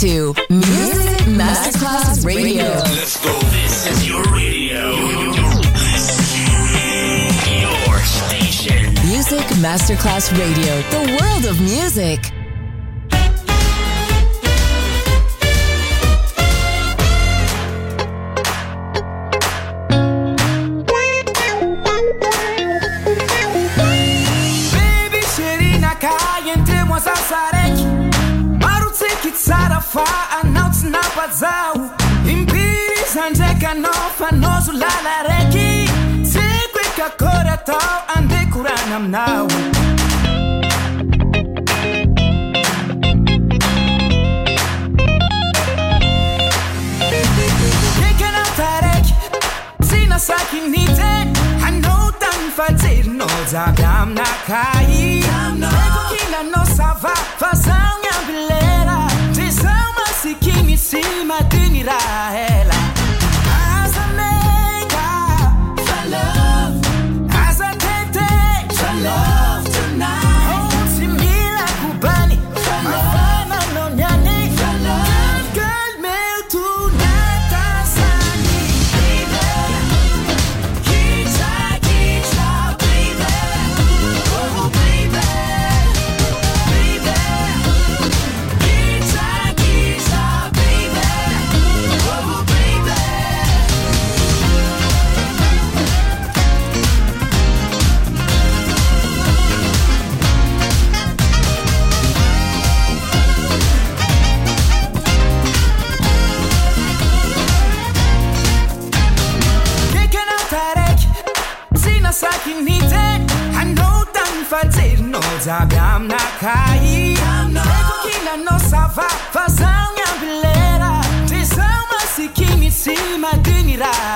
To Music Masterclass Radio. Let's go. This is your radio. Your station. Music Masterclass Radio, the world of music. mbola fa anao tsy napazao impiry za ndraiky anao fanao zo lala raiky. Tsiko ikakora atao ande korana aminao ekanataraky tsy nasakinite anao tany fajerinao jaby aminakay fajerinao jaby aminakay eko kilanao sava fa zaho ny ambilera ndre zaho masikiny sy madiny raha ela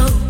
know.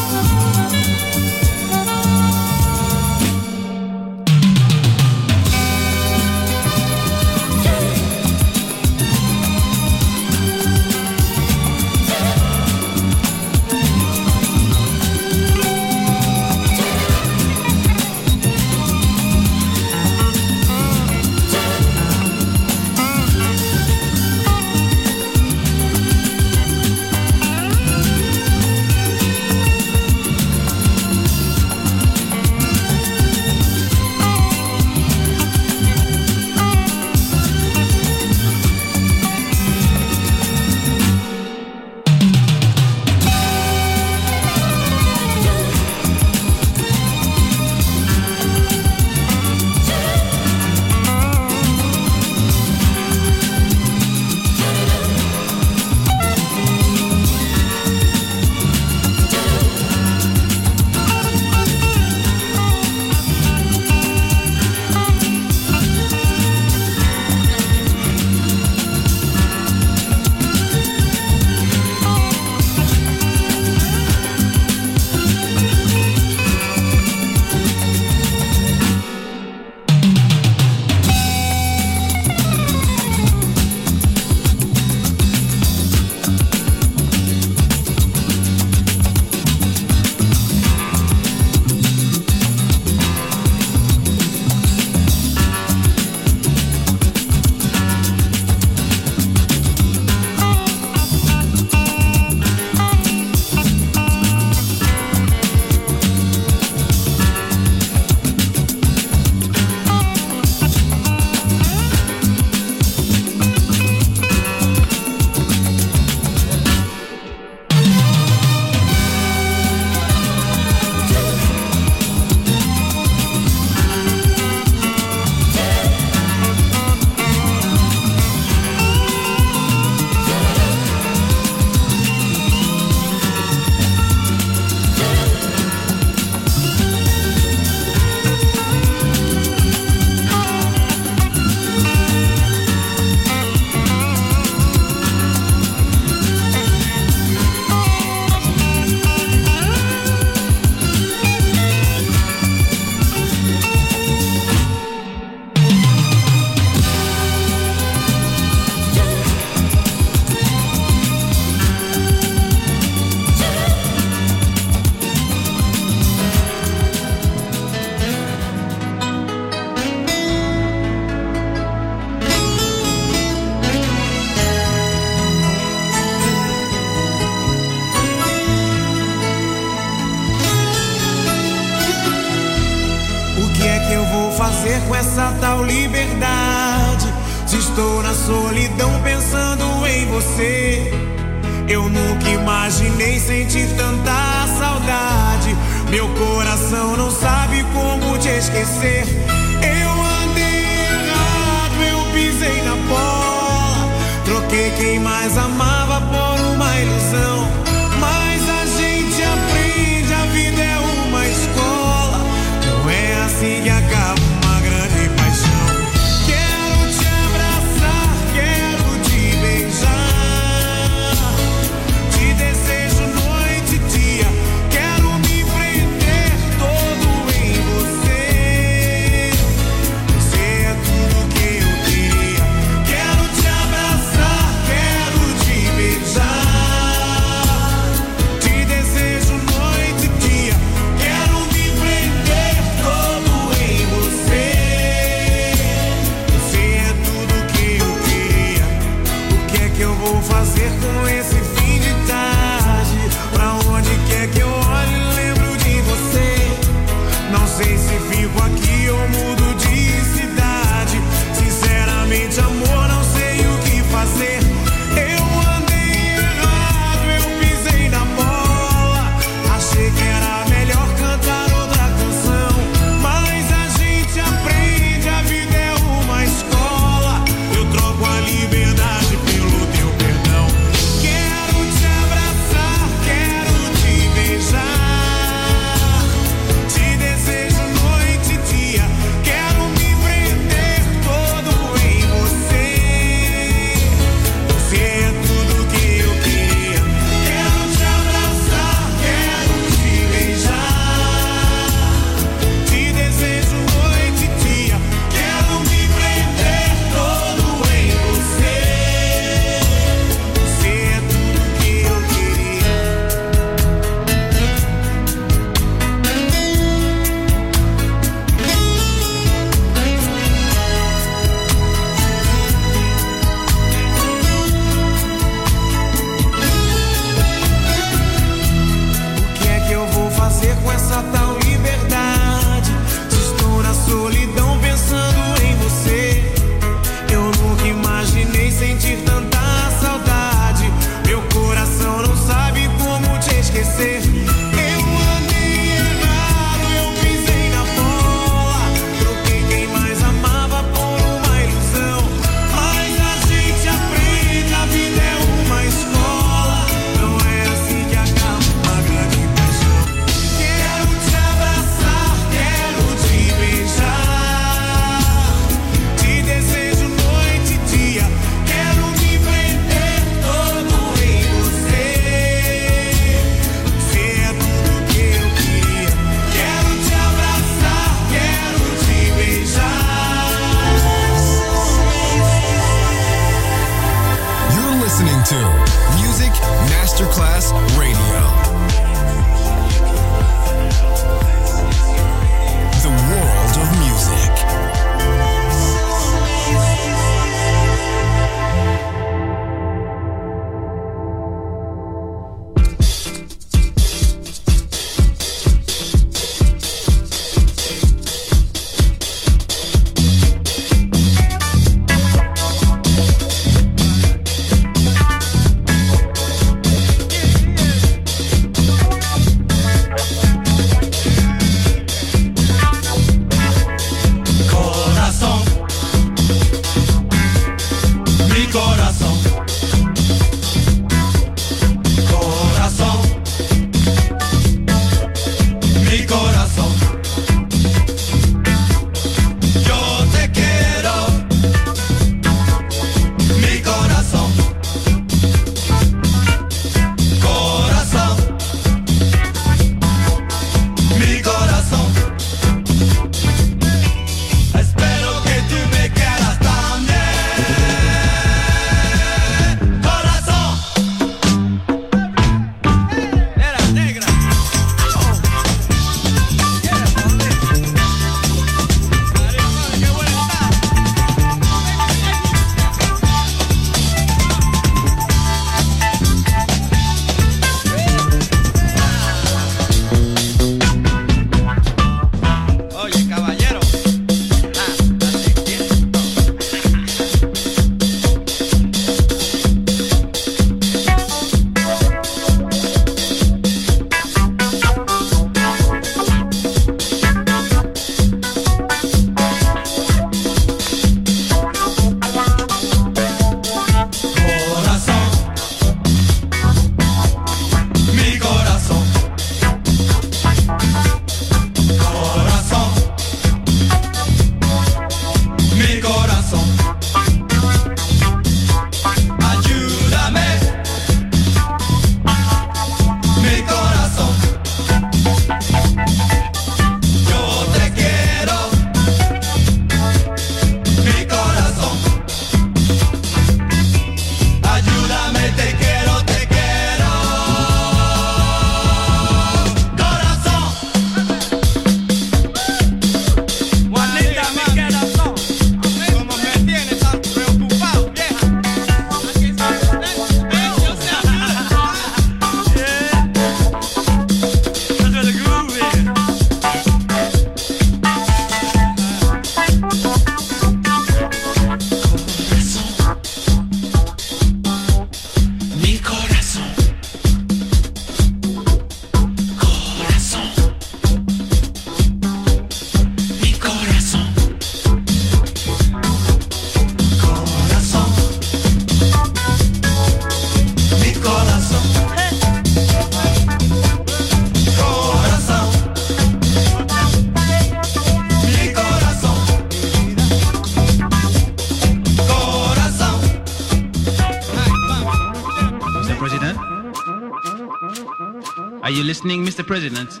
Mr. President?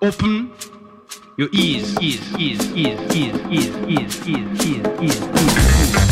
Open your ears, ears, ears, ears, ears, ears, ears, ears, ears, ears, ears.